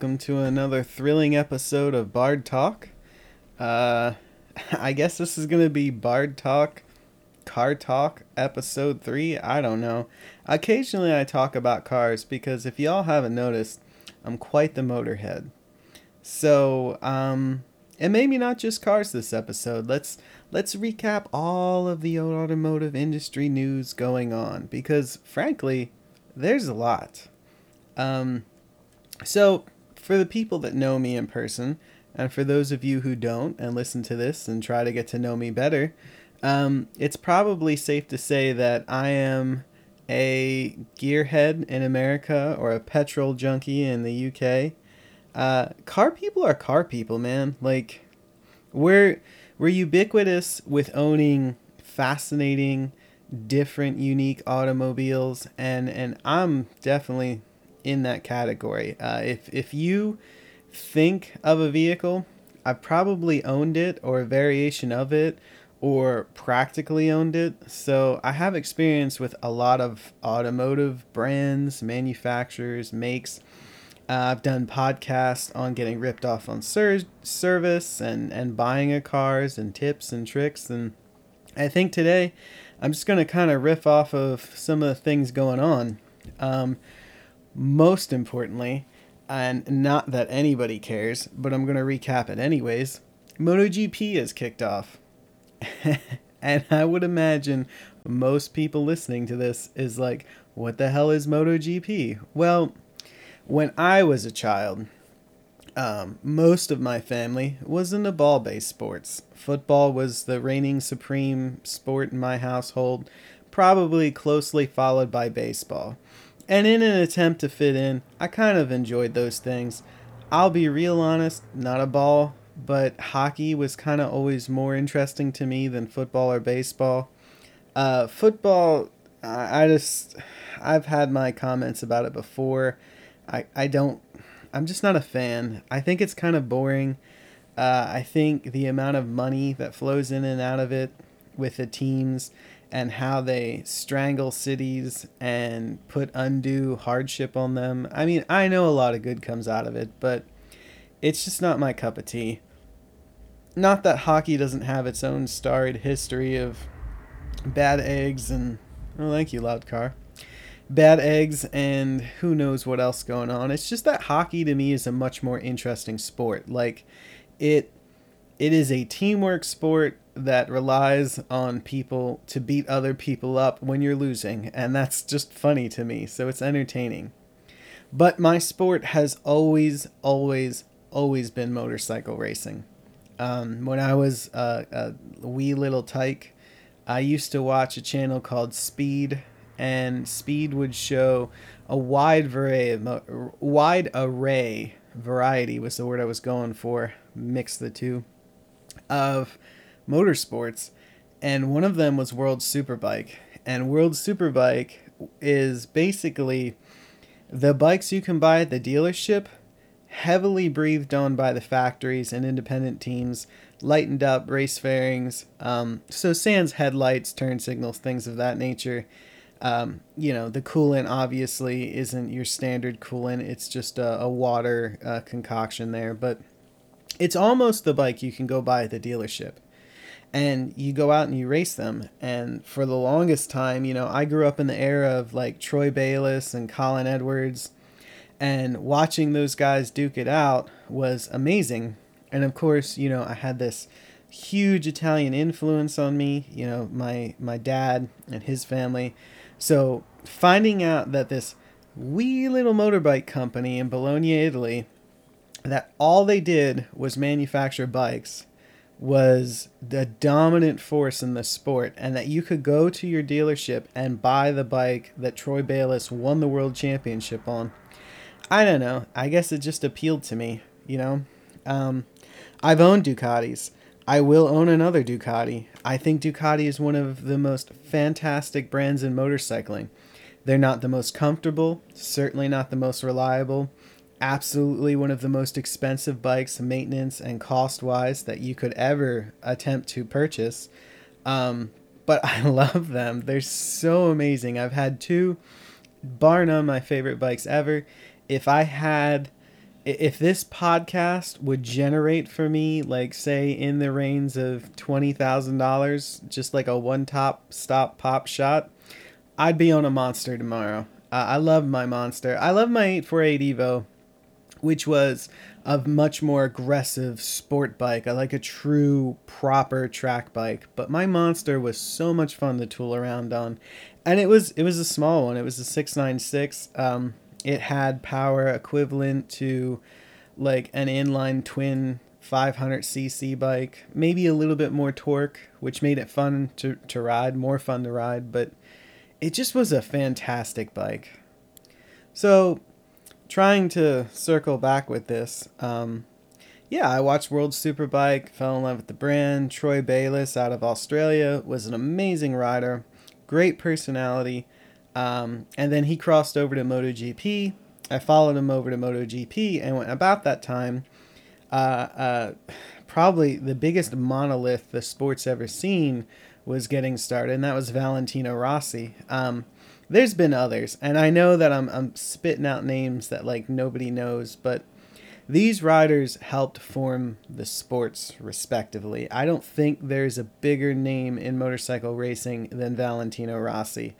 welcome to another thrilling episode of Bard Talk. Uh, I guess this is going to be Bard Talk, Car Talk, episode 3. I don't know. Occasionally I talk about cars because if y'all haven't noticed, I'm quite the motorhead. So, um, and maybe not just cars this episode. Let's let's recap all of the automotive industry news going on because frankly, there's a lot. Um, so, for the people that know me in person, and for those of you who don't and listen to this and try to get to know me better, um, it's probably safe to say that I am a gearhead in America or a petrol junkie in the UK. Uh, car people are car people, man. Like, we're we're ubiquitous with owning fascinating, different, unique automobiles, and and I'm definitely in that category. Uh, if if you think of a vehicle, I've probably owned it or a variation of it or practically owned it. So I have experience with a lot of automotive brands, manufacturers, makes. Uh, I've done podcasts on getting ripped off on ser- service and, and buying a cars and tips and tricks. And I think today I'm just going to kind of riff off of some of the things going on. Um, most importantly, and not that anybody cares, but I'm going to recap it anyways, MotoGP has kicked off. and I would imagine most people listening to this is like, what the hell is MotoGP? Well, when I was a child, um, most of my family was into ball based sports. Football was the reigning supreme sport in my household, probably closely followed by baseball. And in an attempt to fit in, I kind of enjoyed those things. I'll be real honest, not a ball, but hockey was kind of always more interesting to me than football or baseball. Uh, football, I, just, I've had my comments about it before. I, I don't, I'm just not a fan. I think it's kind of boring. Uh, I think the amount of money that flows in and out of it with the teams and how they strangle cities and put undue hardship on them. I mean, I know a lot of good comes out of it, but it's just not my cup of tea. Not that hockey doesn't have its own storied history of bad eggs and oh, thank you, loud car. Bad eggs and who knows what else going on. It's just that hockey to me is a much more interesting sport. Like it it is a teamwork sport that relies on people to beat other people up when you're losing, and that's just funny to me, so it's entertaining. But my sport has always, always, always been motorcycle racing. Um, when I was uh, a wee little tyke, I used to watch a channel called Speed, and Speed would show a wide array wide array variety was the word I was going for. Mix the two of motorsports, and one of them was World Superbike. And World Superbike is basically the bikes you can buy at the dealership, heavily breathed on by the factories and independent teams, lightened up race fairings, um, so sans headlights, turn signals, things of that nature. Um, you know, the coolant obviously isn't your standard coolant, it's just a, a water uh, concoction there, but it's almost the bike you can go buy at the dealership and you go out and you race them. And for the longest time, you know, I grew up in the era of like Troy Bayliss and Colin Edwards, and watching those guys duke it out was amazing. And of course, you know, I had this huge Italian influence on me, you know, my my dad and his family. So finding out that this wee little motorbike company in Bologna, Italy, that all they did was manufacture bikes was the dominant force in the sport and that you could go to your dealership and buy the bike that Troy Bayliss won the world championship on. I don't know. I guess it just appealed to me, you know? Um, I've owned Ducatis. I will own another Ducati. I think Ducati is one of the most fantastic brands in motorcycling. They're not the most comfortable, certainly not the most reliable, absolutely one of the most expensive bikes, maintenance and cost wise, that you could ever attempt to purchase. Um, but I love them. They're so amazing. I've had two, bar none, my favorite bikes ever. If I had if this podcast would generate for me like say in the range of $20,000 just like a one top stop pop shot I'd be on a monster tomorrow uh, I love my monster I love my 848 Evo which was a much more aggressive sport bike. I like a true proper track bike but my monster was so much fun to tool around on. And it was it was a small one. It was a 696 um it had power equivalent to like an inline twin 500cc bike, maybe a little bit more torque, which made it fun to, to ride, more fun to ride, but it just was a fantastic bike. So, trying to circle back with this, um, yeah, I watched World Superbike, fell in love with the brand. Troy Bayliss out of Australia was an amazing rider, great personality. Um, and then he crossed over to MotoGP. I followed him over to MotoGP, and when, about that time, uh, uh, probably the biggest monolith the sport's ever seen was getting started, and that was Valentino Rossi. Um, there's been others, and I know that I'm, I'm spitting out names that like nobody knows, but these riders helped form the sports respectively. I don't think there's a bigger name in motorcycle racing than Valentino Rossi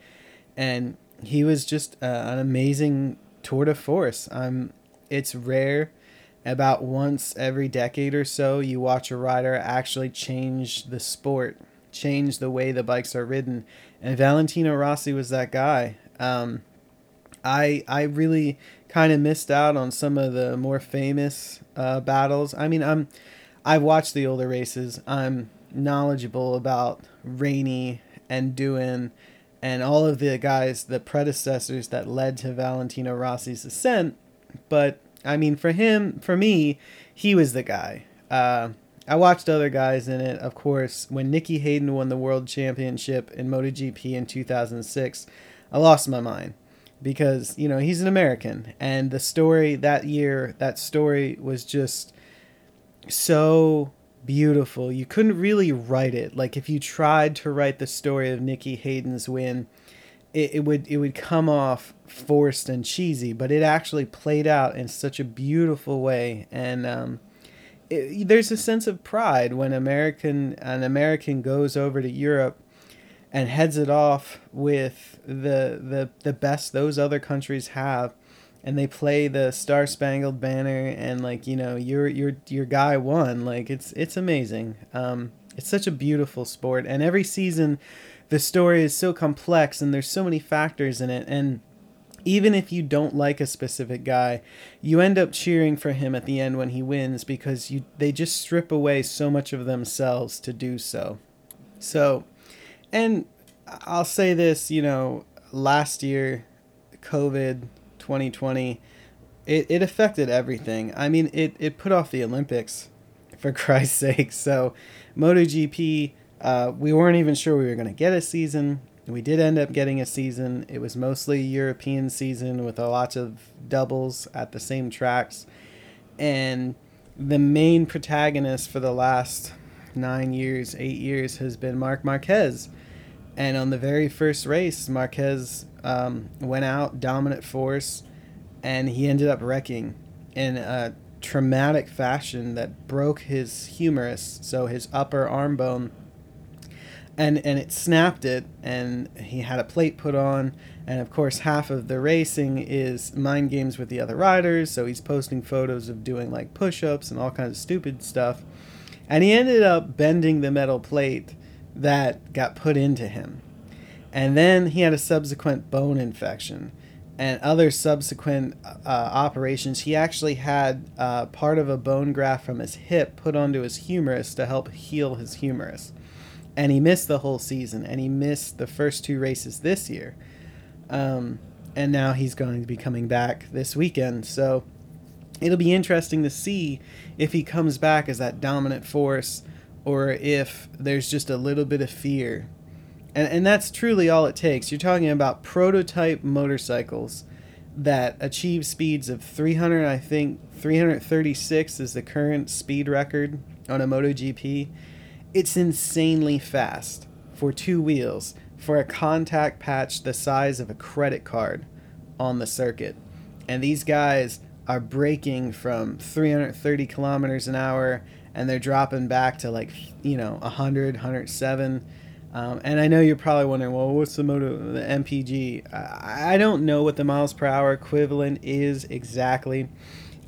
and he was just uh, an amazing tour de force. Um, it's rare. About once every decade or so, you watch a rider actually change the sport, change the way the bikes are ridden, and Valentino Rossi was that guy. Um, I I really kind of missed out on some of the more famous uh, battles. I mean, I'm I've watched the older races. I'm knowledgeable about Rainey and Doohan and all of the guys, the predecessors that led to Valentino Rossi's ascent. But I mean, for him, for me, he was the guy. Uh, I watched other guys in it, of course. When Nicky Hayden won the world championship in MotoGP in 2006, I lost my mind because you know he's an American, and the story that year, that story was just so beautiful. You couldn't really write it. Like if you tried to write the story of Nicky Hayden's win, it, it would it would come off forced and cheesy, but it actually played out in such a beautiful way. And um, it, there's a sense of pride when American an American goes over to Europe and heads it off with the the the best those other countries have. And they play the Star Spangled Banner and like you know your your your guy won. Like it's it's amazing. Um it's such a beautiful sport. And every season the story is so complex and there's so many factors in it. And even if you don't like a specific guy you end up cheering for him at the end when he wins because you they just strip away so much of themselves to do so so and I'll say this you know last year covid 2020, it, it affected everything. I mean, it, it put off the Olympics, for Christ's sake. So, MotoGP, uh, we weren't even sure we were going to get a season. We did end up getting a season. It was mostly European season with a lot of doubles at the same tracks. And the main protagonist for the last nine years, eight years has been Marc Marquez. And on the very first race, Marquez um, went out dominant force, and he ended up wrecking in a traumatic fashion that broke his humerus, so his upper arm bone, and and it snapped it, and he had a plate put on, and of course half of the racing is mind games with the other riders, so he's posting photos of doing like push-ups and all kinds of stupid stuff, and he ended up bending the metal plate that got put into him and then he had a subsequent bone infection and other subsequent uh, operations. He actually had uh, part of a bone graft from his hip put onto his humerus to help heal his humerus. And he missed the whole season, and he missed the first two races this year. Um, and now he's going to be coming back this weekend. So it'll be interesting to see if he comes back as that dominant force or if there's just a little bit of fear and, and that's truly all it takes. You're talking about prototype motorcycles that achieve speeds of 300, I think 336 is the current speed record on a MotoGP. It's insanely fast. For two wheels for a contact patch the size of a credit card on the circuit. And these guys are braking from 330 kilometers an hour and they're dropping back to like you know 100 107 um, and i know you're probably wondering well what's the motor the mpg I, I don't know what the miles per hour equivalent is exactly.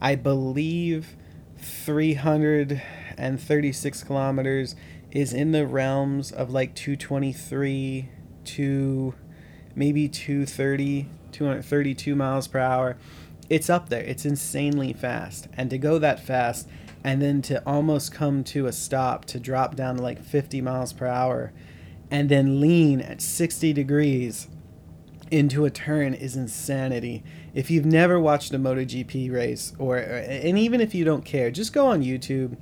I believe 336 kilometers is in the realms of like 223 to maybe 230 232 miles per hour. It's up there. It's insanely fast. And to go that fast and then to almost come to a stop to drop down to like 50 miles per hour and then lean at 60 degrees into a turn is insanity. If you've never watched a MotoGP race, or and even if you don't care, just go on YouTube,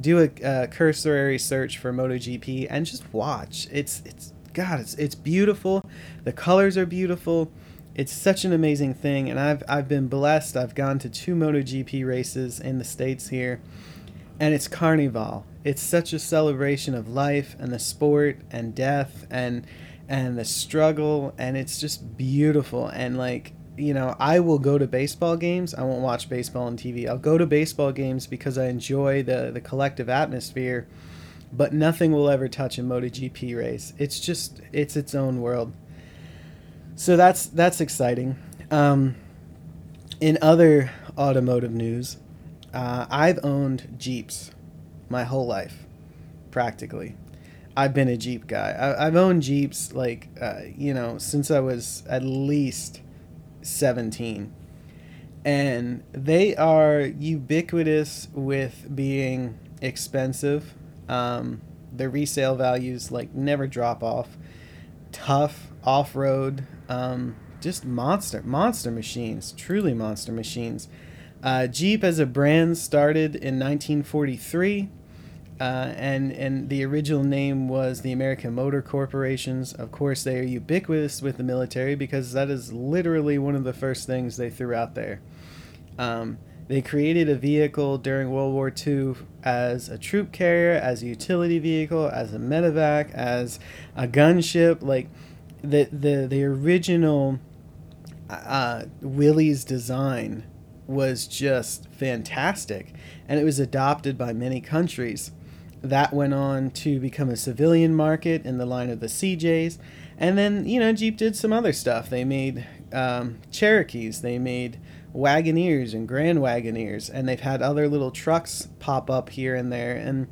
do a cursory search for MotoGP, and just watch. It's it's God, it's it's beautiful. The colors are beautiful. It's such an amazing thing, and I've I've been blessed. I've gone to two MotoGP races in the states here, and it's Carnival. It's such a celebration of life and the sport and death and and the struggle and it's just beautiful and like you know i will go to baseball games i won't watch baseball on tv i'll go to baseball games because i enjoy the the collective atmosphere but nothing will ever touch a MotoGP race. It's just it's its own world. So that's that's exciting. Um, in other automotive news, uh, I've owned Jeeps my whole life, practically. I've been a Jeep guy. I, have owned Jeeps like uh, you know since I was at least seventeen, and they are ubiquitous with being expensive. Um, their resale values like never drop off. Tough off road, um, just monster monster machines. Truly monster machines. Uh, Jeep as a brand started in 1943 uh, and and the original name was the American Motor Corporations. Of course, they are ubiquitous with the military because that is literally one of the first things they threw out there. Um, they created a vehicle during World War II as a troop carrier, as a utility vehicle, as a medevac, as a gunship. Like the the the original uh, Willys design was just fantastic, and it was adopted by many countries that went on to become a civilian market in the line of the CJs. And then, you know, Jeep did some other stuff. They made um, Cherokees, they made Wagoneers and Grand Wagoneers, and they've had other little trucks pop up here and there. And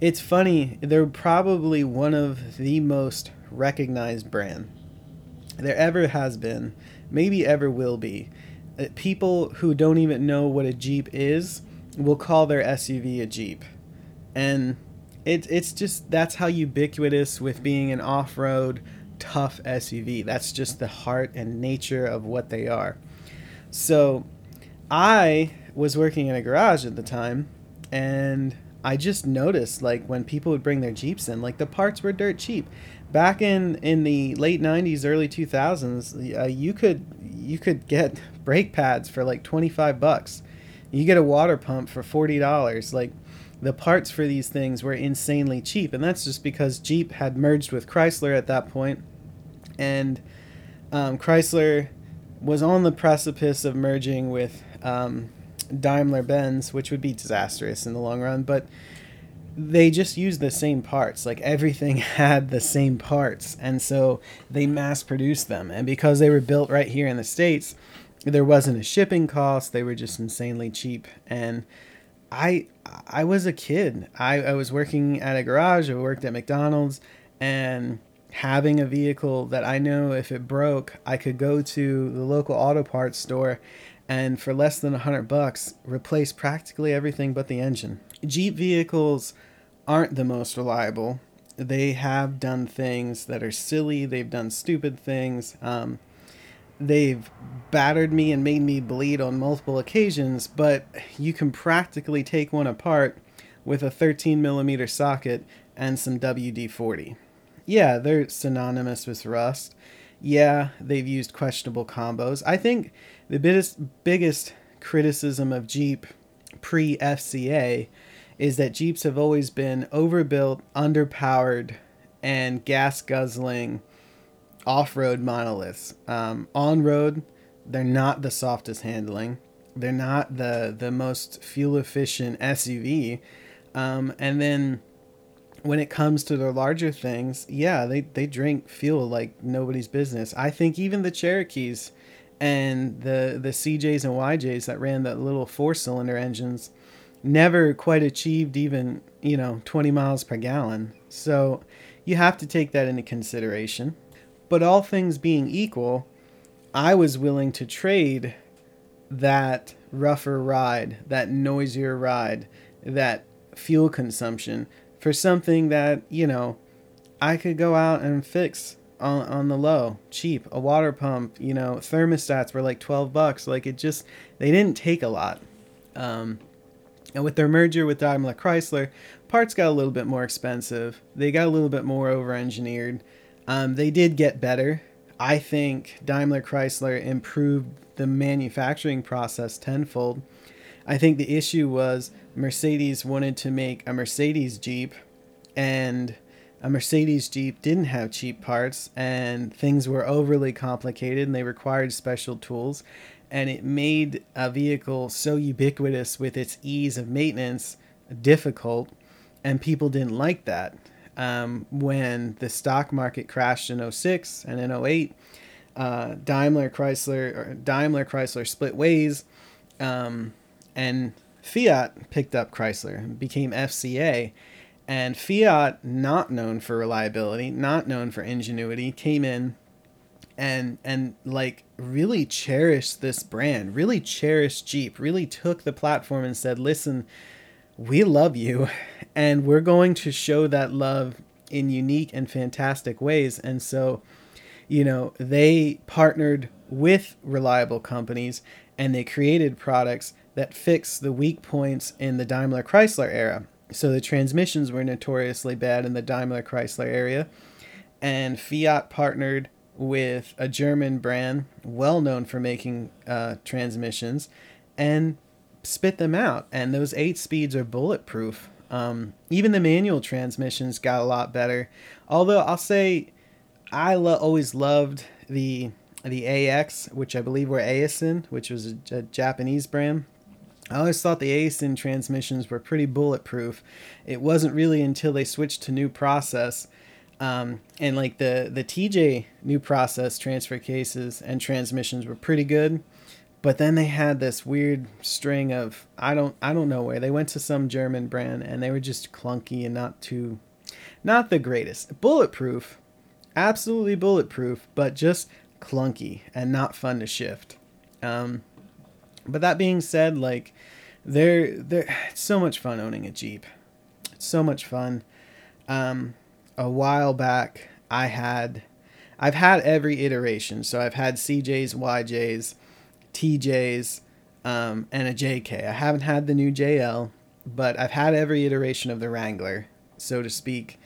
it's funny, they're probably one of the most recognized brand there ever has been, maybe ever will be. Uh, people who don't even know what a Jeep is will call their SUV a Jeep and it, it's just that's how ubiquitous with being an off-road tough SUV. That's just the heart and nature of what they are. So I was working in a garage at the time and I just noticed like when people would bring their Jeeps in, like the parts were dirt cheap. Back in in the late 90s, early 2000s, uh, you could you could get brake pads for like 25 bucks. You get a water pump for $40. Like the parts for these things were insanely cheap, and that's just because Jeep had merged with Chrysler at that point, and um, Chrysler was on the precipice of merging with um, Daimler Benz, which would be disastrous in the long run, but they just used the same parts. Like everything had the same parts, and so they mass produced them. And because they were built right here in the States, there wasn't a shipping cost, they were just insanely cheap. And I I was a kid. I, I was working at a garage. I worked at McDonald's, and having a vehicle that I know if it broke, I could go to the local auto parts store, and for less than a hundred bucks, replace practically everything but the engine. Jeep vehicles aren't the most reliable. They have done things that are silly. They've done stupid things. Um, they've battered me and made me bleed on multiple occasions, but you can practically take one apart with a 13 millimeter socket and some WD 40. Yeah, they're synonymous with rust. Yeah, they've used questionable combos. I think the biggest, biggest criticism of Jeep pre FCA is that Jeeps have always been overbuilt, underpowered, and gas guzzling off road monoliths. Um, on road, they're not the softest handling. They're not the the most fuel efficient SUV. Um, and then when it comes to the larger things, yeah, they, they drink fuel like nobody's business. I think even the Cherokees and the the CJs and YJs that ran the little four cylinder engines never quite achieved even, you know, 20 miles per gallon. So you have to take that into consideration. But all things being equal, I was willing to trade that rougher ride, that noisier ride, that fuel consumption for something that, you know, I could go out and fix on, on the low, cheap. A water pump, you know, thermostats were like 12 bucks. Like it just, they didn't take a lot. Um, and with their merger with Daimler Chrysler, parts got a little bit more expensive. They got a little bit more over engineered. Um, they did get better. I think Daimler Chrysler improved the manufacturing process tenfold. I think the issue was Mercedes wanted to make a Mercedes Jeep, and a Mercedes Jeep didn't have cheap parts, and things were overly complicated, and they required special tools. And it made a vehicle so ubiquitous with its ease of maintenance difficult, and people didn't like that. Um, when the stock market crashed in 06 and in 08, uh, Daimler Chrysler Daimler Chrysler split ways, um, and Fiat picked up Chrysler and became FCA. And Fiat, not known for reliability, not known for ingenuity, came in and and like really cherished this brand, really cherished Jeep, really took the platform and said, "Listen, we love you and we're going to show that love in unique and fantastic ways." And so, you know, they partnered with reliable companies and they created products that fix the weak points in the Daimler Chrysler era. So the transmissions were notoriously bad in the Daimler Chrysler area, and Fiat partnered with a German brand well known for making uh, transmissions and spit them out. And those eight speeds are bulletproof. Um, even the manual transmissions got a lot better. Although I'll say I lo- always loved the the AX, which I believe were Aisin, which was a, a Japanese brand. I always thought the Aisin transmissions were pretty bulletproof. It wasn't really until they switched to new process, um, and like the the TJ new process transfer cases and transmissions were pretty good, but then they had this weird string of I don't I don't know where they went to some German brand and they were just clunky and not too, not the greatest. Bulletproof, absolutely bulletproof, but just clunky and not fun to shift. Um, but that being said, like they're they're it's so much fun owning a Jeep. It's so much fun. Um, a while back, I had I've had every iteration. So I've had CJs, YJs, TJs, um, and a JK. I haven't had the new JL, but I've had every iteration of the Wrangler, so to speak.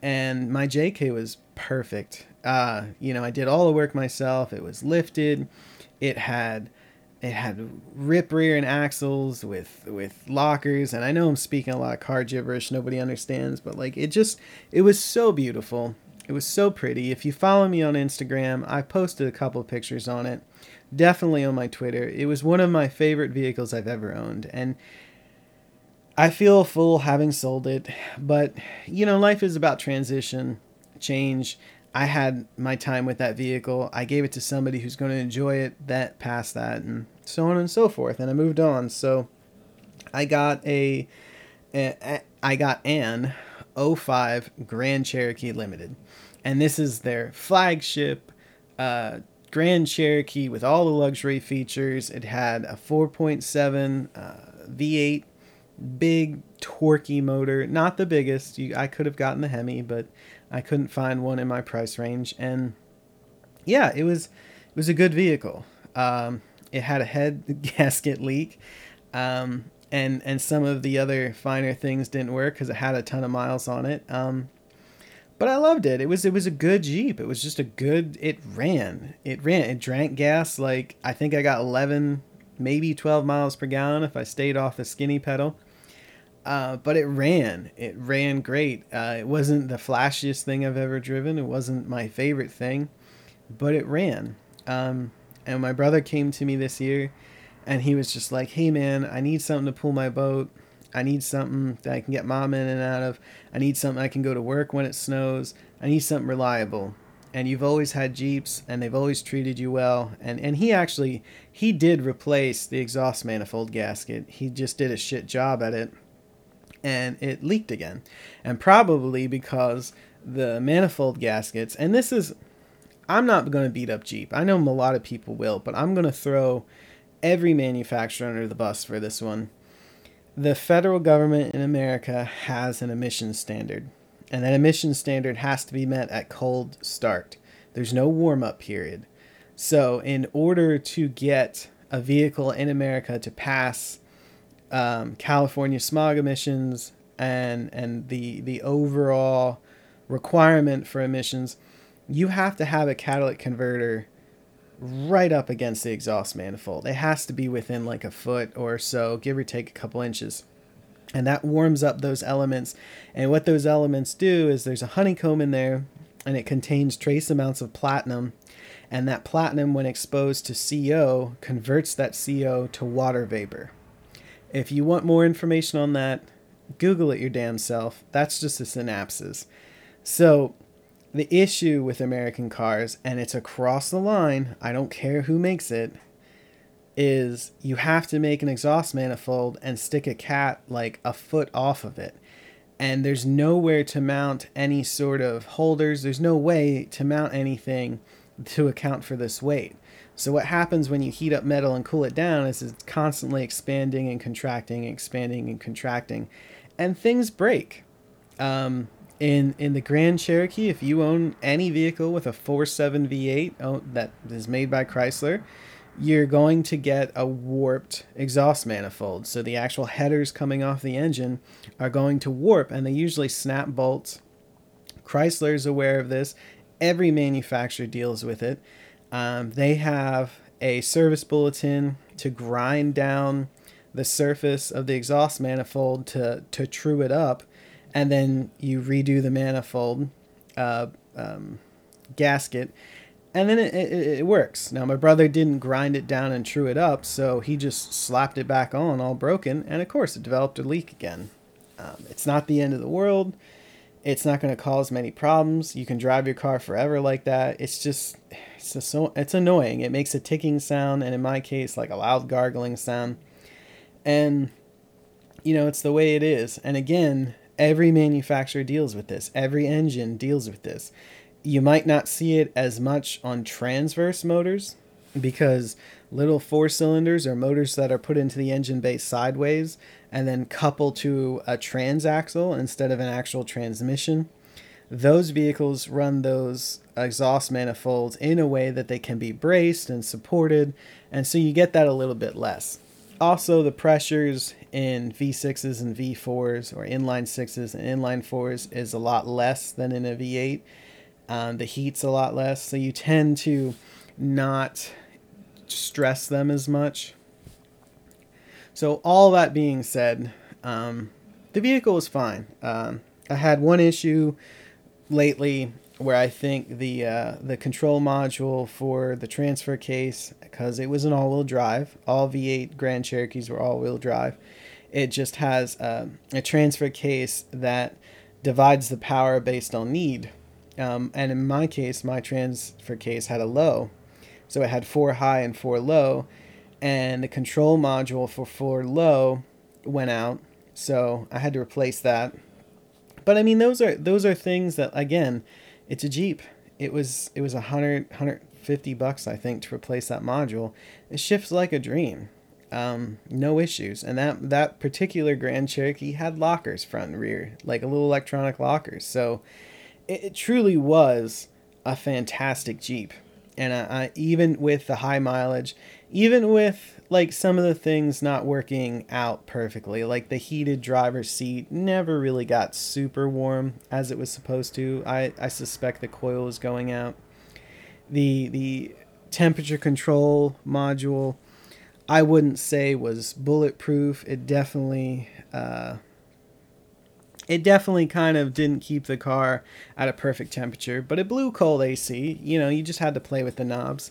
And my JK was perfect. Uh, you know, I did all the work myself. It was lifted. It had it had rip rear and axles with with lockers and i know i'm speaking a lot of car gibberish nobody understands but like it just it was so beautiful it was so pretty if you follow me on instagram i posted a couple pictures on it definitely on my twitter it was one of my favorite vehicles i've ever owned and i feel full having sold it but you know life is about transition change I had my time with that vehicle. I gave it to somebody who's going to enjoy it that past that and so on and so forth and I moved on. So I got a, a I got an 05 Grand Cherokee Limited. And this is their flagship uh, Grand Cherokee with all the luxury features. It had a 4.7 uh, V8 big torquey motor, not the biggest. You, I could have gotten the Hemi, but I couldn't find one in my price range, and yeah, it was it was a good vehicle. Um, it had a head gasket leak, um, and and some of the other finer things didn't work because it had a ton of miles on it. Um, but I loved it. It was it was a good Jeep. It was just a good. It ran. It ran. It drank gas like I think I got eleven, maybe twelve miles per gallon if I stayed off the skinny pedal. Uh, but it ran. It ran great. Uh, it wasn't the flashiest thing I've ever driven. It wasn't my favorite thing, but it ran. Um, and my brother came to me this year and he was just like, "Hey man, I need something to pull my boat. I need something that I can get mom in and out of. I need something I can go to work when it snows. I need something reliable." And you've always had Jeeps, and they've always treated you well. And and he actually he did replace the exhaust manifold gasket. He just did a shit job at it, and it leaked again, and probably because the manifold gaskets. And this is, I'm not going to beat up Jeep. I know a lot of people will, but I'm going to throw every manufacturer under the bus for this one. The federal government in America has an emissions standard, and that emissions standard has to be met at cold start. There's no warm up period. So, in order to get a vehicle in America to pass um, California smog emissions and and the the overall requirement for emissions, you have to have a catalytic converter right up against the exhaust manifold. It has to be within like a foot or so, give or take a couple inches. And that warms up those elements. And what those elements do is there's a honeycomb in there and it contains trace amounts of platinum. And that platinum, when exposed to CO, converts that CO to water vapor. If you want more information on that, Google it your damn self. That's just a synapses. So, the issue with American cars, and it's across the line, I don't care who makes it, is you have to make an exhaust manifold and stick a cat like a foot off of it. And there's nowhere to mount any sort of holders, there's no way to mount anything to account for this weight. So, what happens when you heat up metal and cool it down is it's constantly expanding and contracting, expanding and contracting, and things break. Um, in in the Grand Cherokee, if you own any vehicle with a 4.7 V8 oh, that is made by Chrysler, you're going to get a warped exhaust manifold. So the actual headers coming off the engine are going to warp, and they usually snap bolts. Chrysler is aware of this. Every manufacturer deals with it. Um, they have a service bulletin to grind down the surface of the exhaust manifold to to true it up and then you redo the manifold uh, um, gasket, and then it, it, it, works. Now, my brother didn't grind it down and true it up, so he just slapped it back on all broken, and of course, it developed a leak again. Um, it's not the end of the world. It's not going to cause many problems. You can drive your car forever like that. It's just, it's just so, it's annoying. It makes a ticking sound, and in my case, like a loud gargling sound. And, you know, it's the way it is. And again, Every manufacturer deals with this. Every engine deals with this. You might not see it as much on transverse motors because little four cylinders are motors that are put into the engine base sideways and then coupled to a transaxle instead of an actual transmission. Those vehicles run those exhaust manifolds in a way that they can be braced and supported, and so you get that a little bit less also the pressures in V6s and V4s or inline 6s and inline 4s is a lot less than in a V8. Um, the heat's a lot less, so you tend to not stress them as much. So all that being said, um, the vehicle was fine. Um, I had one issue lately where I think the uh, the control module for the transfer case, because it was an all-wheel drive, all V8 Grand Cherokees were all-wheel drive. It just has a transfer case that divides the power based on need. Um, and in my case, my transfer case had a low, so it had four high and four low, and the control module for four low went out, so I had to replace that. But I mean, those are those are things that again it's a Jeep. It was it was a hundred hundred fifty bucks I think to replace that module. It shifts like a dream. Um, no issues. And that that particular Grand Cherokee had lockers front and rear, like a little electronic lockers. So it, it truly was a fantastic Jeep. And I, I, even with the high mileage, even with like some of the things not working out perfectly. Like the heated driver's seat never really got super warm as it was supposed to. I, I suspect the coil was going out. The the temperature control module I wouldn't say was bulletproof. It definitely uh, it definitely kind of didn't keep the car at a perfect temperature, but it blew cold AC. You know, you just had to play with the knobs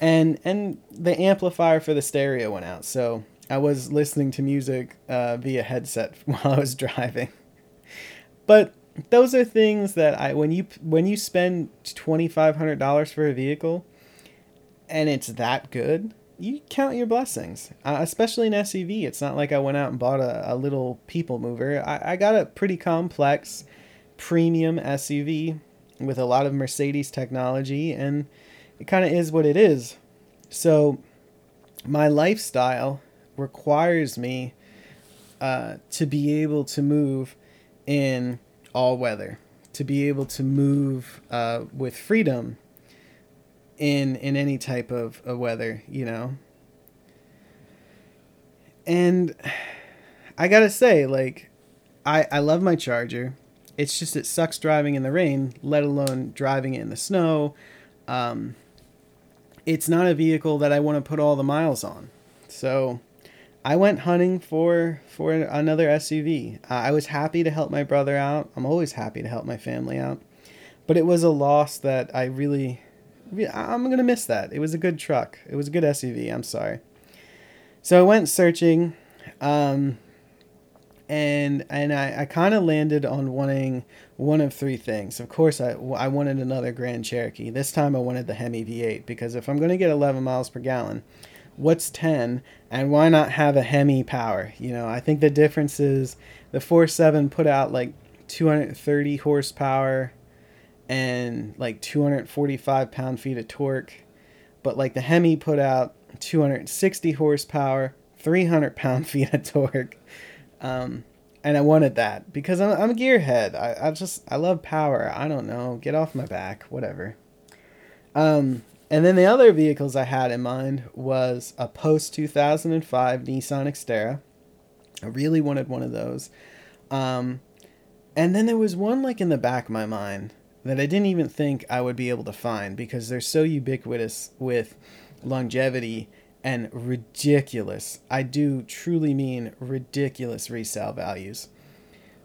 and and the amplifier for the stereo went out, so I was listening to music uh, via headset while I was driving. But those are things that I when you when you spend twenty five hundred dollars for a vehicle, and it's that good, you count your blessings. Uh, especially an SUV, it's not like I went out and bought a, a little people mover. I, I got a pretty complex, premium SUV with a lot of Mercedes technology, and it kind of is what it is. So, my lifestyle requires me uh, to be able to move in all weather, to be able to move uh, with freedom in in any type of, of weather, you know. And I gotta say, like, I I love my Charger. It's just it sucks driving in the rain, let alone driving it in the snow. Um, it's not a vehicle that I want to put all the miles on. So I went hunting for for another SUV. Uh, I was happy to help my brother out. I'm always happy to help my family out. But it was a loss that I really I'm to miss that. It was a good truck. It was a good SUV. I'm sorry. So I went searching um, and and I, I kind of landed on wanting one of three things. Of course, I, I wanted another Grand Cherokee. This time I wanted the Hemi V8 because if I'm to get 11 miles per gallon, what's 10? And why not have a Hemi power? You know, I think the difference is the 4.7 put out like 230 horsepower and like 245 pound feet of torque. But like the Hemi put out 260 horsepower, 300 pound feet of torque um, and I wanted that because I'm, I'm a gearhead. I, I just, I love power. I don't know. Get off my back. Whatever. Um, and then the other vehicles I had in mind was a post 2005 Nissan Xterra. I really wanted one of those. Um, and then there was one like in the back of my mind that I didn't even think I would be able to find because they're so ubiquitous with longevity and ridiculous. I do truly mean ridiculous resale values.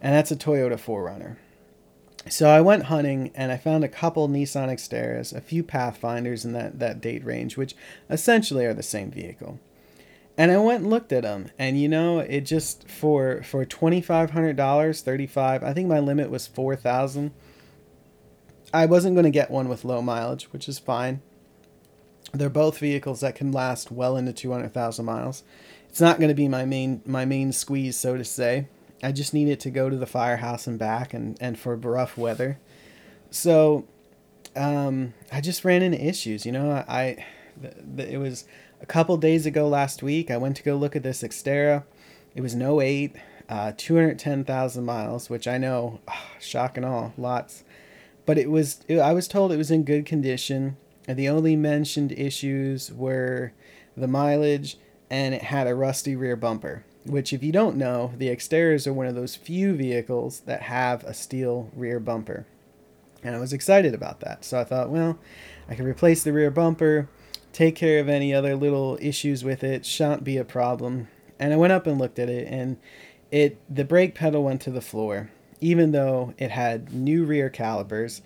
And that's a Toyota 4Runner. So I went hunting and I found a couple Nissan Xterras, a few Pathfinders in that, that date range, which essentially are the same vehicle. And I went and looked at them, and you know, it just for for twenty five hundred dollars, thirty five. I think my limit was four thousand. I wasn't going to get one with low mileage, which is fine. They're both vehicles that can last well into 200,000 miles. It's not going to be my main my main squeeze, so to say. I just need it to go to the firehouse and back, and and for rough weather. So, um, I just ran into issues. You know, I, I it was a couple days ago last week. I went to go look at this Xterra. It was no eight, uh, 210,000 miles, which I know, oh, shock and all, lots. But it was, it, I was told it was in good condition. And the only mentioned issues were the mileage and it had a rusty rear bumper. Which, if you don't know, the Xterras are one of those few vehicles that have a steel rear bumper. And I was excited about that. So I thought, well, I can replace the rear bumper, take care of any other little issues with it, shan't be a problem. And I went up and looked at it, and it the brake pedal went to the floor, even though it had new rear calipers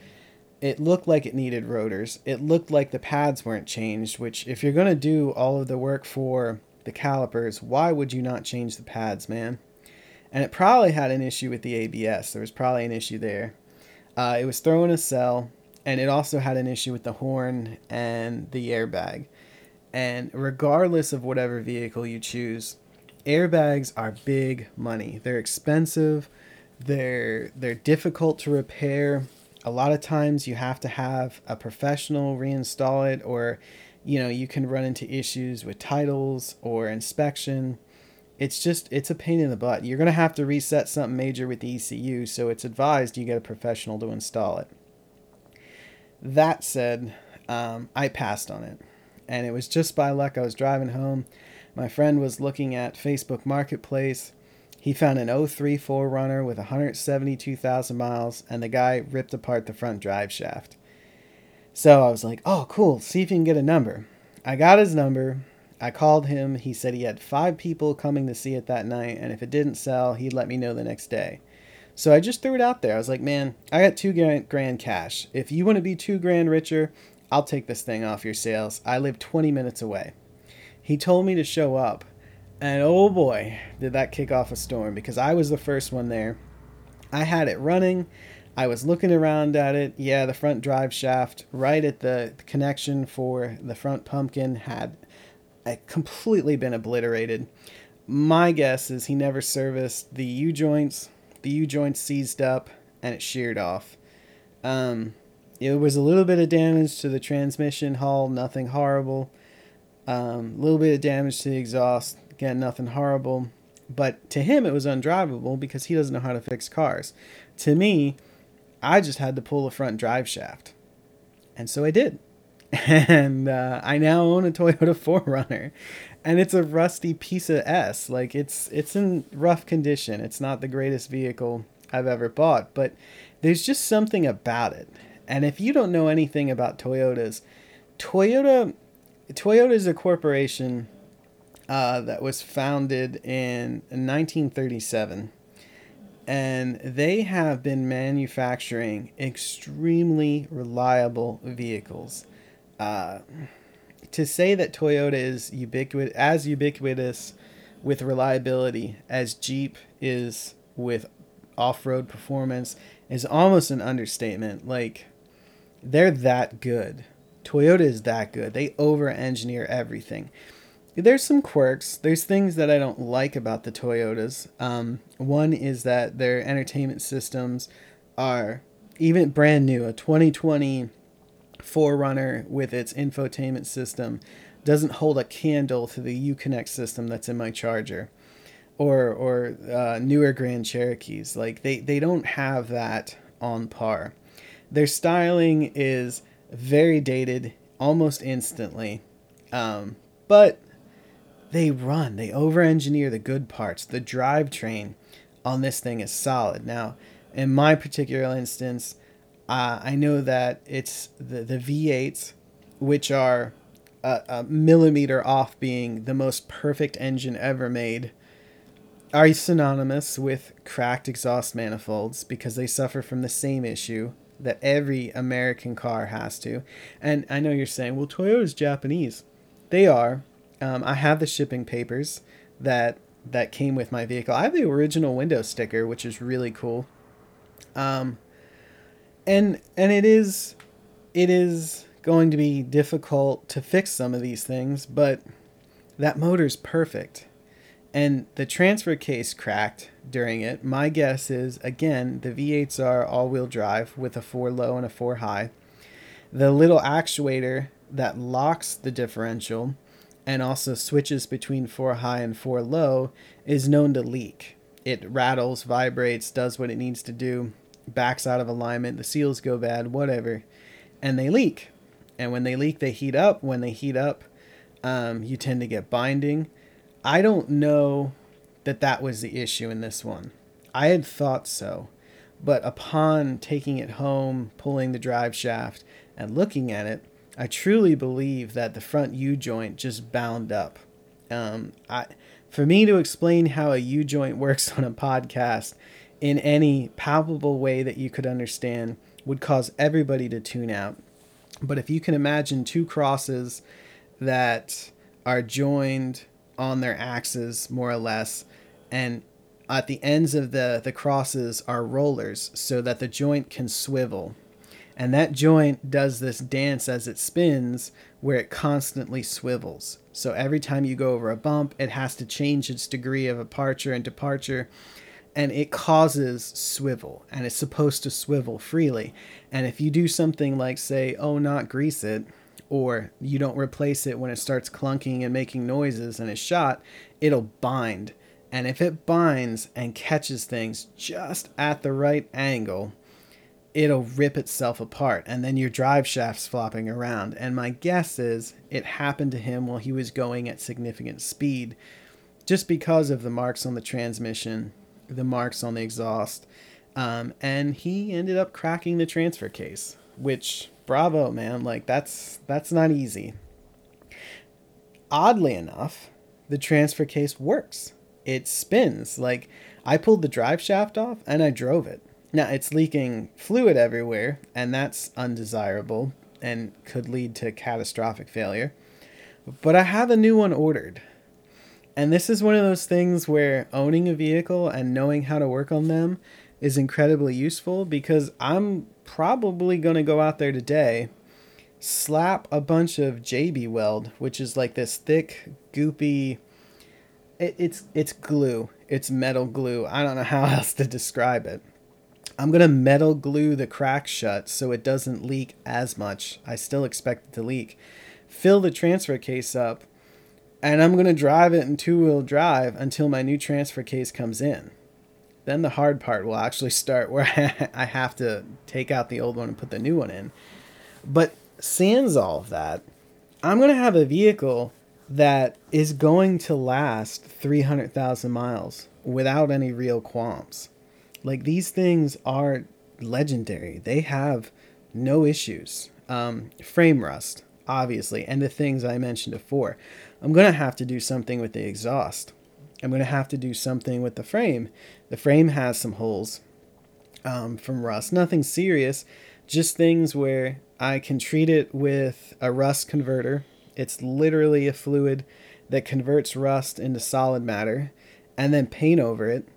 it looked like it needed rotors. It looked like the pads weren't changed, which, if you're going to do all of the work for the calipers, why would you not change the pads, man? And it probably had an issue with the ABS. There was probably an issue there. Uh, it was throwing a cell, and it also had an issue with the horn and the airbag. And regardless of whatever vehicle you choose, airbags are big money. They're expensive. They're they're difficult to repair. A lot of times you have to have a professional reinstall it or you know you can run into issues with titles or inspection. It's just it's a pain in the butt. You're going to have to reset something major with the ecu so it's advised you get a professional to install it. That said um, i passed on it and it was just by luck i was driving home. My friend was looking at facebook marketplace he found an 03 4Runner with 172,000 miles, and the guy ripped apart the front drive shaft. So I was like, oh, cool, see if you can get a number. I got his number. I called him. He said he had five people coming to see it that night, and if it didn't sell, he'd let me know the next day. So I just threw it out there. I was like, man, I got two grand, cash. If you want to be two grand richer, I'll take this thing off your sales. I live 20 minutes away. He told me to show up. And oh boy, did that kick off a storm because I was the first one there. I had it running. I was looking around at it. Yeah, the front drive shaft, right at the connection for the front pumpkin, had completely been obliterated. My guess is he never serviced the U joints. The U joints seized up and it sheared off. Um, it was a little bit of damage to the transmission hull, nothing horrible. A um, little bit of damage to the exhaust, again, nothing horrible. But to him, it was undrivable because he doesn't know how to fix cars. To me, I just had to pull the front drive shaft. And so I did. And uh, I now own a Toyota 4Runner. And it's a rusty piece of S. Like it's it's in rough condition. It's not the greatest vehicle I've ever bought, but there's just something about it. And if you don't know anything about Toyotas, Toyota Toyota is a corporation uh, that was founded in 1937 and they have been manufacturing extremely reliable vehicles. Uh, to say that Toyota is ubiquitous, as ubiquitous with reliability as Jeep is with off-road performance is almost an understatement. Like they're that good. Toyota is that good. They over-engineer everything. There's some quirks. There's things that I don't like about the Toyotas. Um, one is that their entertainment systems are even brand new. A 2020 4Runner with its infotainment system doesn't hold a candle to the Uconnect system that's in my charger or or uh, newer Grand Cherokees. Like they they don't have that on par. Their styling is very dated almost instantly, um, but they run. They over-engineer the good parts. The drivetrain on this thing is solid. Now, in my particular instance, uh, I know that it's the the V8s, which are a, a millimeter off being the most perfect engine ever made are synonymous with cracked exhaust manifolds because they suffer from the same issue that every American car has to. And I know you're saying, well, Toyota's Japanese. They are. Um, I have the shipping papers that that came with my vehicle. I have the original window sticker, which is really cool. Um, and and it is it is going to be difficult to fix some of these things, but that motor's perfect and the transfer case cracked during it. My guess is again the V8s are all-wheel drive with a four low and a four high. The little actuator that locks the differential and also switches between four high and four low is known to leak. It rattles, vibrates, does what it needs to do, backs out of alignment, the seals go bad, whatever, and they leak. And when they leak, they heat up. When they heat up, um, you tend to get binding I don't know that that was the issue in this one. I had thought so, but upon taking it home, pulling the drive shaft, and looking at it, I truly believe that the front U joint just bound up. Um, I, for me to explain how a U joint works on a podcast in any palpable way that you could understand would cause everybody to tune out. But if you can imagine two crosses that are joined on their axes more or less and at the ends of the the crosses are rollers so that the joint can swivel and that joint does this dance as it spins where it constantly swivels so every time you go over a bump it has to change its degree of aperture and departure and it causes swivel and it's supposed to swivel freely and if you do something like say oh not grease it or you don't replace it when it starts clunking and making noises and it's shot, it'll bind. And if it binds and catches things just at the right angle, it'll rip itself apart and then your drive shaft's flopping around. And my guess is it happened to him while he was going at significant speed just because of the marks on the transmission, the marks on the exhaust. Um, and he ended up cracking the transfer case, which bravo, man. Like that's that's not easy. Oddly enough, the transfer case works. It spins. Like I pulled the drive shaft off and I drove it. Now it's leaking fluid everywhere, and that's undesirable. and could lead to catastrophic failure. But I have a new one ordered. And this is one of those things where owning a vehicle and knowing how to work on them is incredibly useful because I'm probably going to go out there today, slap a bunch of JB Weld, which is like this thick, goopy it, it's it's glue. It's metal glue. I don't know how else to describe it. I'm gonna metal glue the crack shut so it doesn't leak as much. I still expect it to leak. Fill the transfer case up, and I'm gonna drive it in two wheel drive until my new transfer case comes in. Then the hard part will actually start where I have to take out the old one and put the new one in. But sans all of that, I'm gonna have a vehicle that is going to last 300,000 miles without any real qualms. Like these things are legendary. They have no issues. Um, frame rust, obviously, and the things I mentioned before. I'm going to have to do something with the exhaust. I'm going to have to do something with the frame. The frame has some holes um, from rust. Nothing serious, just things where I can treat it with a rust converter it's literally a fluid that converts rust into solid matter and then paint over it.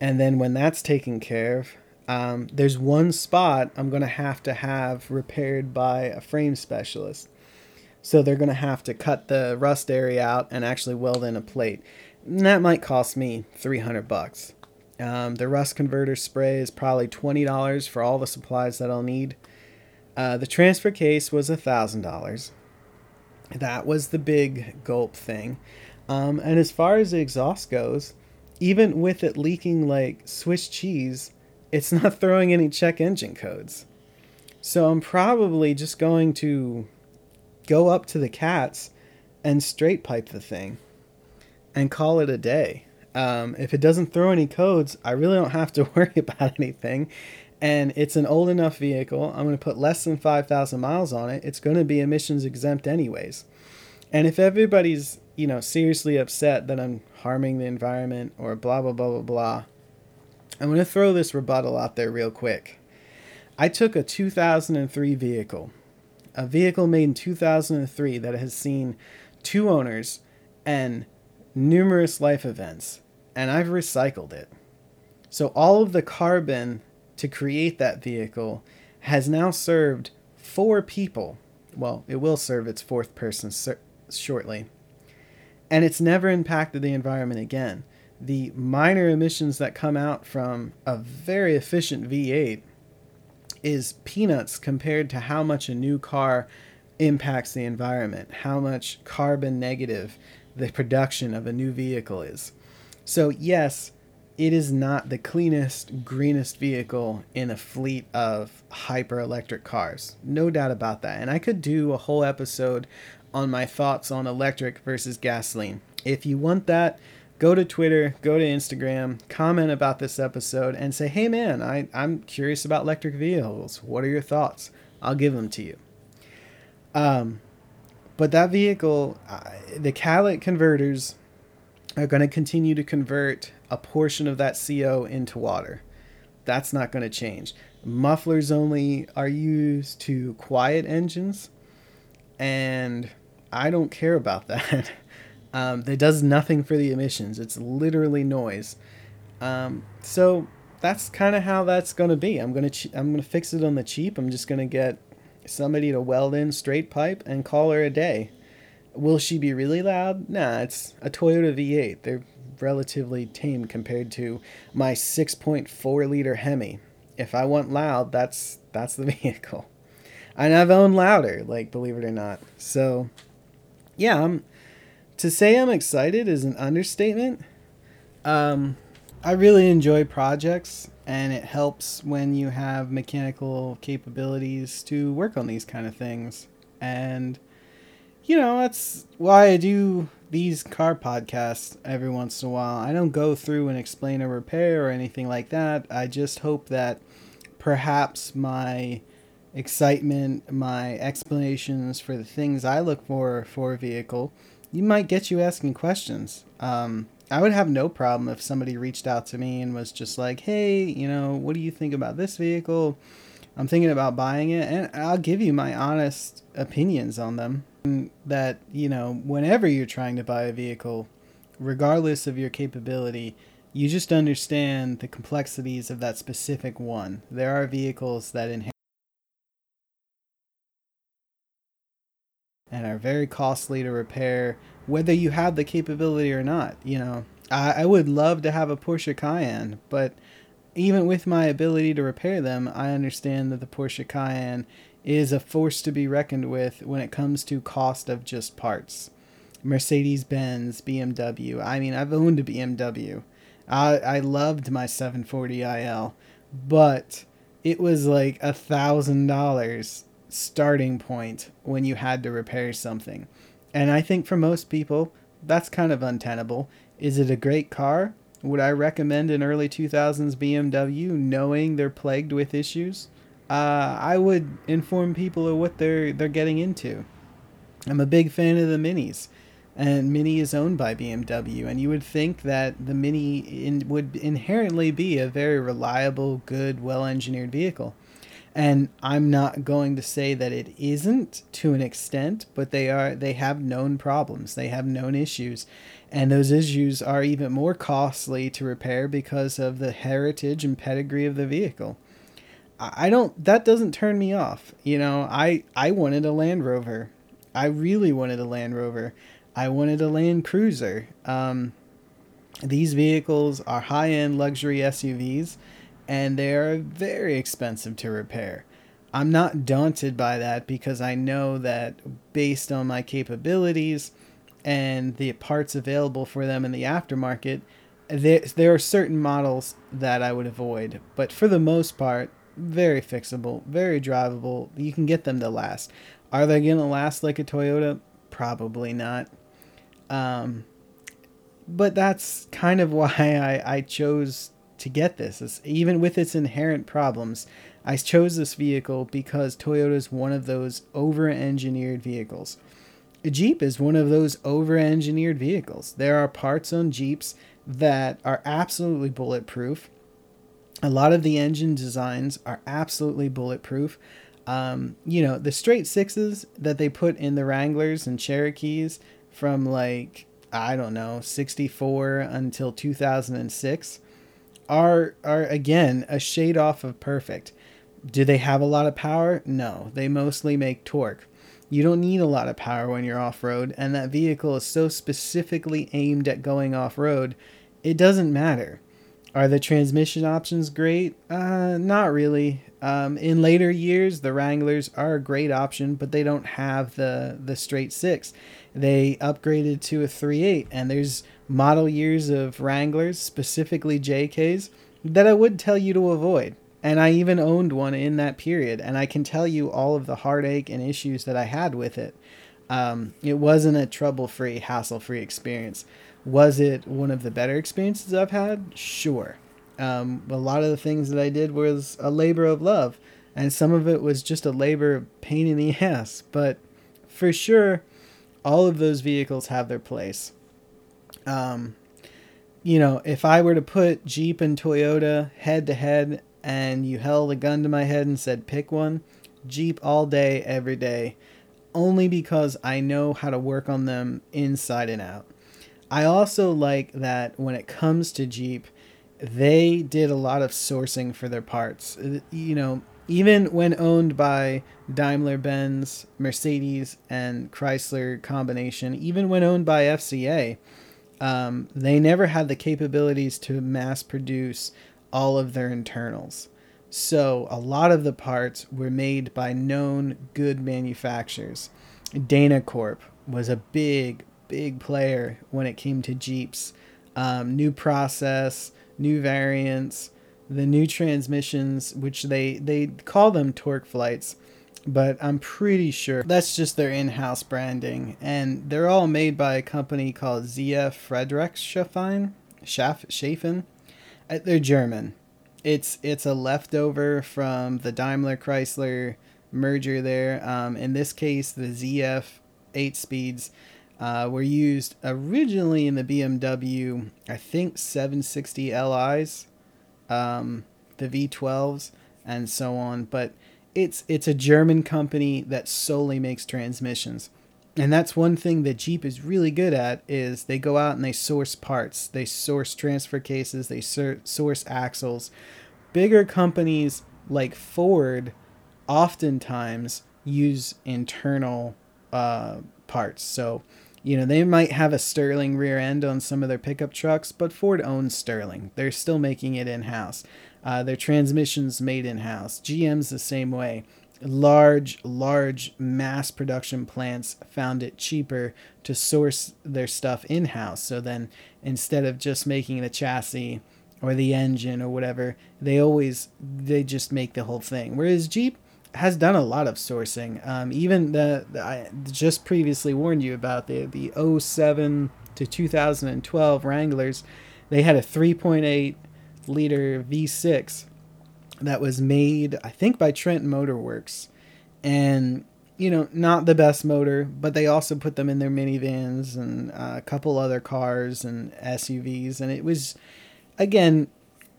And then when that's taken care of, um, there's one spot I'm going to have to have repaired by a frame specialist. So they're going to have to cut the rust area out and actually weld in a plate. And that might cost me 300 bucks. Um, the rust converter spray is probably $20 for all the supplies that I'll need. Uh, the transfer case was $1,000 that was the big gulp thing. Um, and as far as the exhaust goes, even with it leaking like Swiss cheese, it's not throwing any check engine codes. So I'm probably just going to go up to the cats and straight pipe the thing and call it a day. Um, if it doesn't throw any codes, I really don't have to worry about anything and it's an old enough vehicle. I'm going to put less than 5,000 miles on it. It's going to be emissions exempt anyways. And if everybody's, you know, seriously upset that I'm harming the environment or blah, blah, blah, blah, blah, I'm going to throw this rebuttal out there real quick. I took a 2003 vehicle, a vehicle made in 2003 that has seen two owners and numerous life events, and I've recycled it. So all of the carbon to create that vehicle has now served four people. Well, it will serve its fourth person ser- shortly. And it's never impacted the environment again. The minor emissions that come out from a very efficient V8 is peanuts compared to how much a new car impacts the environment, how much carbon negative the production of a new vehicle is. So, yes, it is not the cleanest, greenest vehicle in a fleet of hyper electric cars. No doubt about that. And I could do a whole episode on my thoughts on electric versus gasoline. If you want that, go to Twitter, go to Instagram, comment about this episode, and say, hey man, I, I'm curious about electric vehicles. What are your thoughts? I'll give them to you. Um, but that vehicle, uh, the catalytic converters are going to continue to convert a portion of that CO into water. That's not going to change. Mufflers only are used to quiet engines, and I don't care about that. um, does nothing for the emissions. It's literally noise. Um, so that's kind of how that's to be. I'm ch- I'm to fix it on the cheap. I'm just to get somebody to weld in straight pipe and call her a day. Will she be really loud? Nah, it's a Toyota V8. They're relatively tame compared to my 6.4 liter Hemi. If I want loud, that's that's the vehicle. And I've owned louder, like believe it or not. So, yeah, I'm to say I'm excited is an understatement. Um, I really enjoy projects, and it helps when you have mechanical capabilities to work on these kind of things. And you know, that's why I do these car podcasts every once in a while. I don't go through and explain a repair or anything like that. I just hope that perhaps my excitement, my explanations for the things I look for for a vehicle, you might get you asking questions. Um, I would have no problem if somebody reached out to me and was just like, "Hey, you know, what do you think about this vehicle?" I'm thinking about buying it, and I'll give you my honest opinions on them. That, you know, whenever you're trying to buy a vehicle, regardless of your capability, you just understand the complexities of that specific one. There are vehicles that inherit and are very costly to repair, whether you have the capability or not. You know, I, I would love to have a Porsche Cayenne, but even with my ability to repair them, I understand that the Porsche Cayenne is a force to be reckoned with when it comes to cost of just parts. Mercedes Benz, BMW. I mean, I've owned a BMW. I, I loved my 740 IL, but it was like a thousand dollars starting point when you had to repair something. And I think for most people, that's kind of untenable. Is it a great car? Would I recommend an early 2000s BMW knowing they're plagued with issues? Uh, I would inform people of what they're they're getting into. I'm a big fan of the minis, and Mini is owned by BMW, and you would think that the Mini in, would inherently be a very reliable, good, well-engineered vehicle. And I'm not going to say that it isn't to an extent, but they are they have known problems. They have known issues and those issues are even more costly to repair because of the heritage and pedigree of the vehicle. I don't that doesn't turn me off. You know, I I wanted a Land Rover. I really wanted a Land Rover. I wanted a Land Cruiser. Um, these vehicles are high-end luxury SUVs and they are very expensive to repair. I'm not daunted by that because I know that based on my capabilities, and the parts available for them in the aftermarket, there, there are certain models that I would avoid. But for the most part, very fixable, very drivable. You can get them to last. Are they going to last like a Toyota? Probably not. Um, but that's kind of why I, I chose to get this. It's, even with its inherent problems, I chose this vehicle because Toyota is one of those over engineered vehicles. A Jeep is one of those over engineered vehicles. There are parts on Jeeps that are absolutely bulletproof. A lot of the engine designs are absolutely bulletproof. Um, you know, the straight sixes that they put in the Wranglers and Cherokees from like, I don't know, 64 until 2006 are, are again a shade off of perfect. Do they have a lot of power? No, they mostly make torque. You don't need a lot of power when you're off road, and that vehicle is so specifically aimed at going off road, it doesn't matter. Are the transmission options great? Uh, not really. Um, in later years, the Wranglers are a great option, but they don't have the the straight six. They upgraded to a 3.8, and there's model years of Wranglers, specifically JKs, that I would tell you to avoid. And I even owned one in that period, and I can tell you all of the heartache and issues that I had with it. Um, it wasn't a trouble free, hassle free experience. Was it one of the better experiences I've had? Sure. Um, a lot of the things that I did was a labor of love, and some of it was just a labor of pain in the ass. But for sure, all of those vehicles have their place. Um, you know, if I were to put Jeep and Toyota head to head and you held a gun to my head and said, pick one, Jeep all day, every day, only because I know how to work on them inside and out. I also like that when it comes to Jeep, they did a lot of sourcing for their parts. You know, even when owned by Daimler Benz, Mercedes, and Chrysler combination, even when owned by FCA, um, they never had the capabilities to mass produce all of their internals. So a lot of the parts were made by known good manufacturers. Dana Corp was a big, big player when it came to Jeeps. Um, new process, new variants, the new transmissions, which they they call them TorqueFlites, but I'm pretty sure that's just their in-house branding, and they're all made by a company called ZF Friedrichshafen. Schaff, Schaffen. Uh, they're German. It's it's a leftover from the Daimler Chrysler merger there. Um, in this case, the ZF eight speeds uh, were used originally in the BMW, I think 760 Li's, um, the V12s, and so on. But it's it's a German company that solely makes transmissions. And that's one thing that Jeep is really good at is they go out and they source parts. They source transfer cases, they source axles. Bigger companies like Ford oftentimes use internal uh, parts. So, you know, they might have a Sterling rear end on some of their pickup trucks, but Ford owns Sterling. They're still making it in house. Uh, their transmissions made in house. GM's the same way. Large, large mass production plants found it cheaper to source their stuff in house. So then instead of just making the chassis or the engine or whatever, they always they just make the whole thing. Whereas Jeep has done a lot of sourcing. Um, even the, the, I just previously warned you about the the 07 to 2012 Wranglers. They had a 3.8 liter V6 that was made, I think, by Trent Motor Works, and you know, not the best motor, but they also put them in their minivans and uh, a couple other cars and SUVs, and it was, again,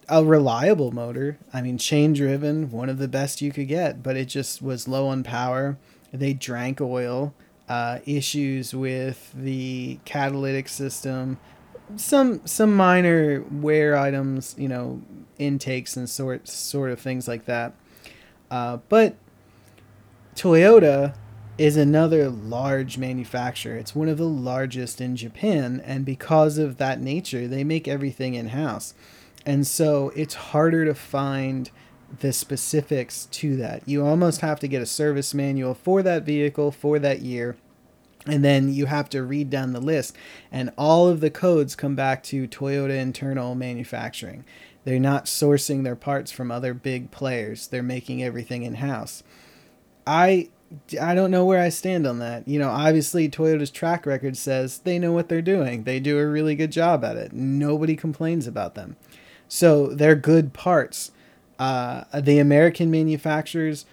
a reliable motor. I mean, chain driven, one of the best you could get, but it just was low on power. They drank oil, uh, issues with the catalytic system, some some minor wear items, you know, intakes and sort sort of things like that. Uh, but Toyota is another large manufacturer. It's one of the largest in Japan, and because of that nature, they make everything in house. And so it's harder to find the specifics to that. You almost have to get a service manual for that vehicle for that year. And then you have to read down the list, and all of the codes come back to Toyota internal manufacturing. They're not sourcing their parts from other big players, they're making everything in house. I I don't know where I stand on that. You know, obviously Toyota's track record says they know what they're doing. They do a really good job at it. Nobody complains about them. So they're good parts. Uh, the American manufacturers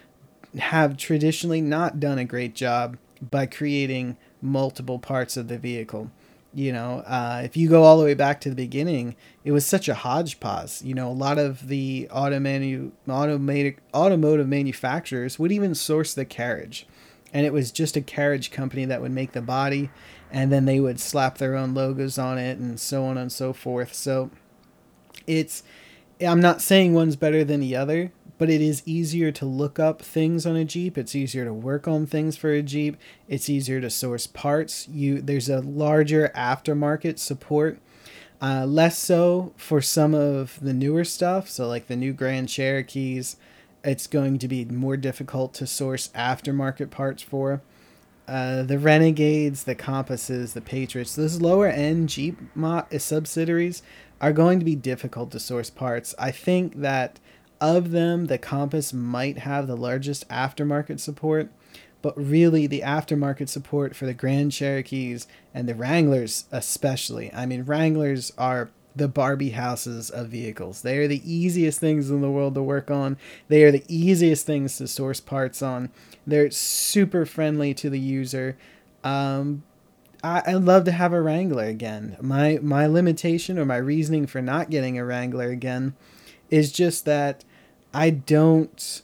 have traditionally not done a great job by creating multiple parts of the vehicle. You know, uh, if you go all the way back to the beginning, it was such a hodgepodge. You know, a lot of the automanu- automatic, automotive manufacturers would even source the carriage. And it was just a carriage company that would make the body, and then they would slap their own logos on it, and so on and so forth. So it's I'm not saying one's better than the other, but it is easier to look up things on a Jeep. It's easier to work on things for a Jeep. It's easier to source parts. You there's a larger aftermarket support. Uh, less so for some of the newer stuff. So like the new Grand Cherokees, it's going to be more difficult to source aftermarket parts for. Uh, the Renegades, the Compasses, the Patriots, those lower end Jeep mo- subsidiaries are going to be difficult to source parts. I think that of them, the Compass might have the largest aftermarket support, but really the aftermarket support for the Grand Cherokees and the Wranglers, especially. I mean, Wranglers are the Barbie houses of vehicles. They are the easiest things in the world to work on. They are the easiest things to source parts on. They're super friendly to the user. Um, I, I'd love to have a Wrangler again. My my limitation or my reasoning for not getting a Wrangler again is just that I don't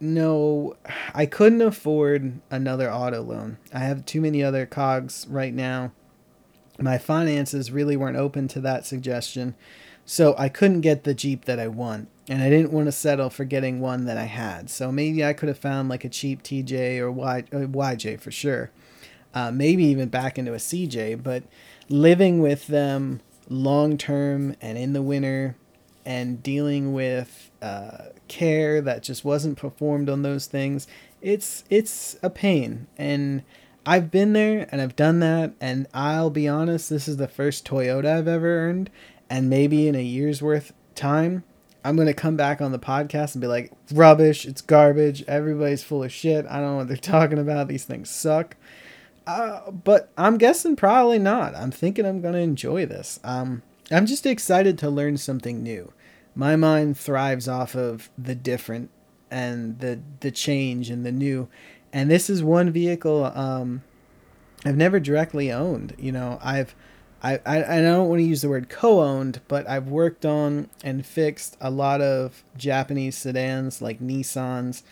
know I couldn't afford another auto loan. I have too many other cogs right now. My finances really weren't open to that suggestion. So I couldn't get the Jeep that I want. And I didn't want to settle for getting one that I had. So maybe I could have found like a cheap TJ or y, uh, YJ for sure uh, maybe even back into a CJ, but living with them long term and in the winter and dealing with uh, care that just wasn't performed on those things, it's it's a pain. And I've been there and I've done that, and I'll be honest, this is the first Toyota I've ever earned, and maybe in a year's worth time, I'm gonna come back on the podcast and be like, rubbish, it's garbage, everybody's full of shit. I don't know what they're talking about. These things suck. Uh, but I'm guessing probably not. I'm thinking I'm gonna enjoy this. Um, I'm just excited to learn something new. My mind thrives off of the different and the the change and the new. And this is one vehicle um, I've never directly owned. You know, I've I, I, I don't want to use the word co-owned, but I've worked on and fixed a lot of Japanese sedans like Nissans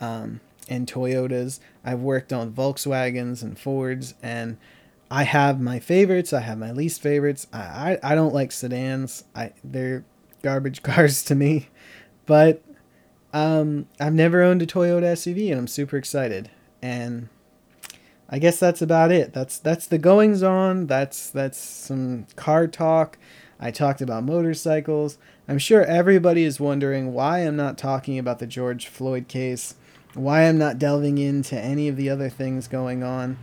um, and Toyotas. I've worked on Volkswagens and Fords, and I have my favorites. I have my least favorites. I, I, I don't like sedans. I they're garbage cars to me, but um, I've never owned a Toyota SUV, and I'm super excited. And I guess that's about it. That's that's the goings on. That's that's some car talk. I talked about motorcycles. I'm sure everybody is wondering why I'm not talking about the George Floyd case, why I'm not delving into any of the other things going on.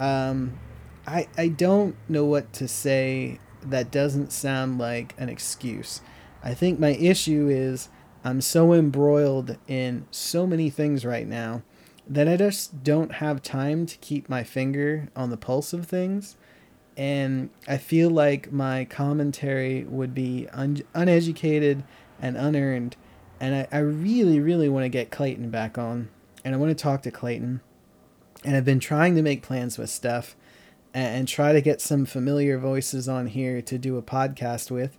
Um, I I don't know what to say that doesn't sound like an excuse. I think my issue is I'm so embroiled in so many things right now that I just don't have time to keep my finger on the pulse of things. And I feel like my commentary would be un- uneducated and unearned. And I, I really, really want to get Clayton back on. And I want to talk to Clayton. And I've been trying to make plans with Steph and, and try to get some familiar voices on here to do a podcast with.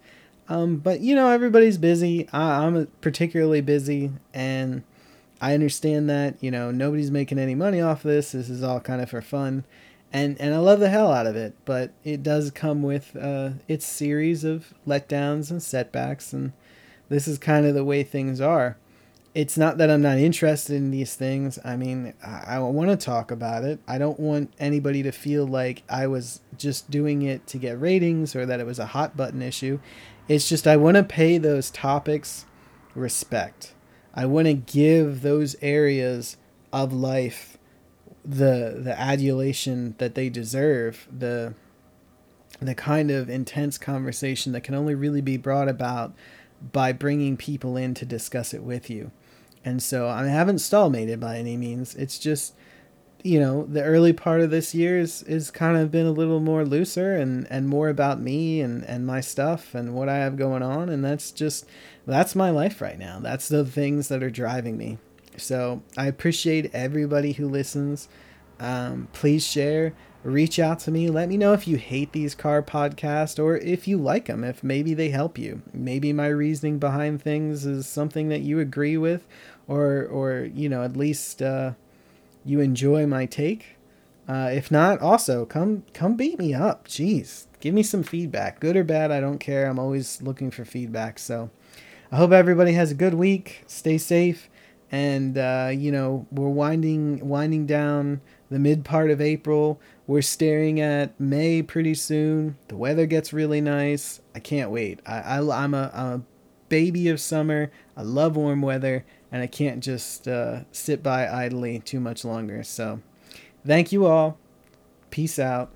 Um, but, you know, everybody's busy. I, I'm particularly busy. And I understand that, you know, nobody's making any money off this. This is all kind of for fun. And and I love the hell out of it, but it does come with uh, its series of letdowns and setbacks, and this is kind of the way things are. It's not that I'm not interested in these things. I mean, I, I want to talk about it. I don't want anybody to feel like I was just doing it to get ratings or that it was a hot button issue. It's just I want to pay those topics respect I want to give those areas of life the the adulation that they deserve, the the kind of intense conversation that can only really be brought about by bringing people in to discuss it with you. And so I haven't stallmated by any means. It's just you know the early part of this year is, is kind of been a little more looser and, and more about me and, and my stuff and what I have going on. And that's just that's my life right now. That's the things that are driving me. So I appreciate everybody who listens. Um, please share. Reach out to me. Let me know if you hate these car podcasts or if you like them if maybe they help you. Maybe my reasoning behind things is something that you agree with or or you know at least uh, you enjoy my take. Uh, if not, also come come beat me up. Jeez, give me some feedback, good or bad. I don't care. I'm always looking for feedback. So, I hope everybody has a good week. Stay safe, and uh, you know we're winding winding down the mid part of April. We're staring at May pretty soon. The weather gets really nice. I can't wait. I, I I'm a I'm a baby of summer. I love warm weather, and I can't just uh, sit by idly too much longer. So, thank you all. Peace out.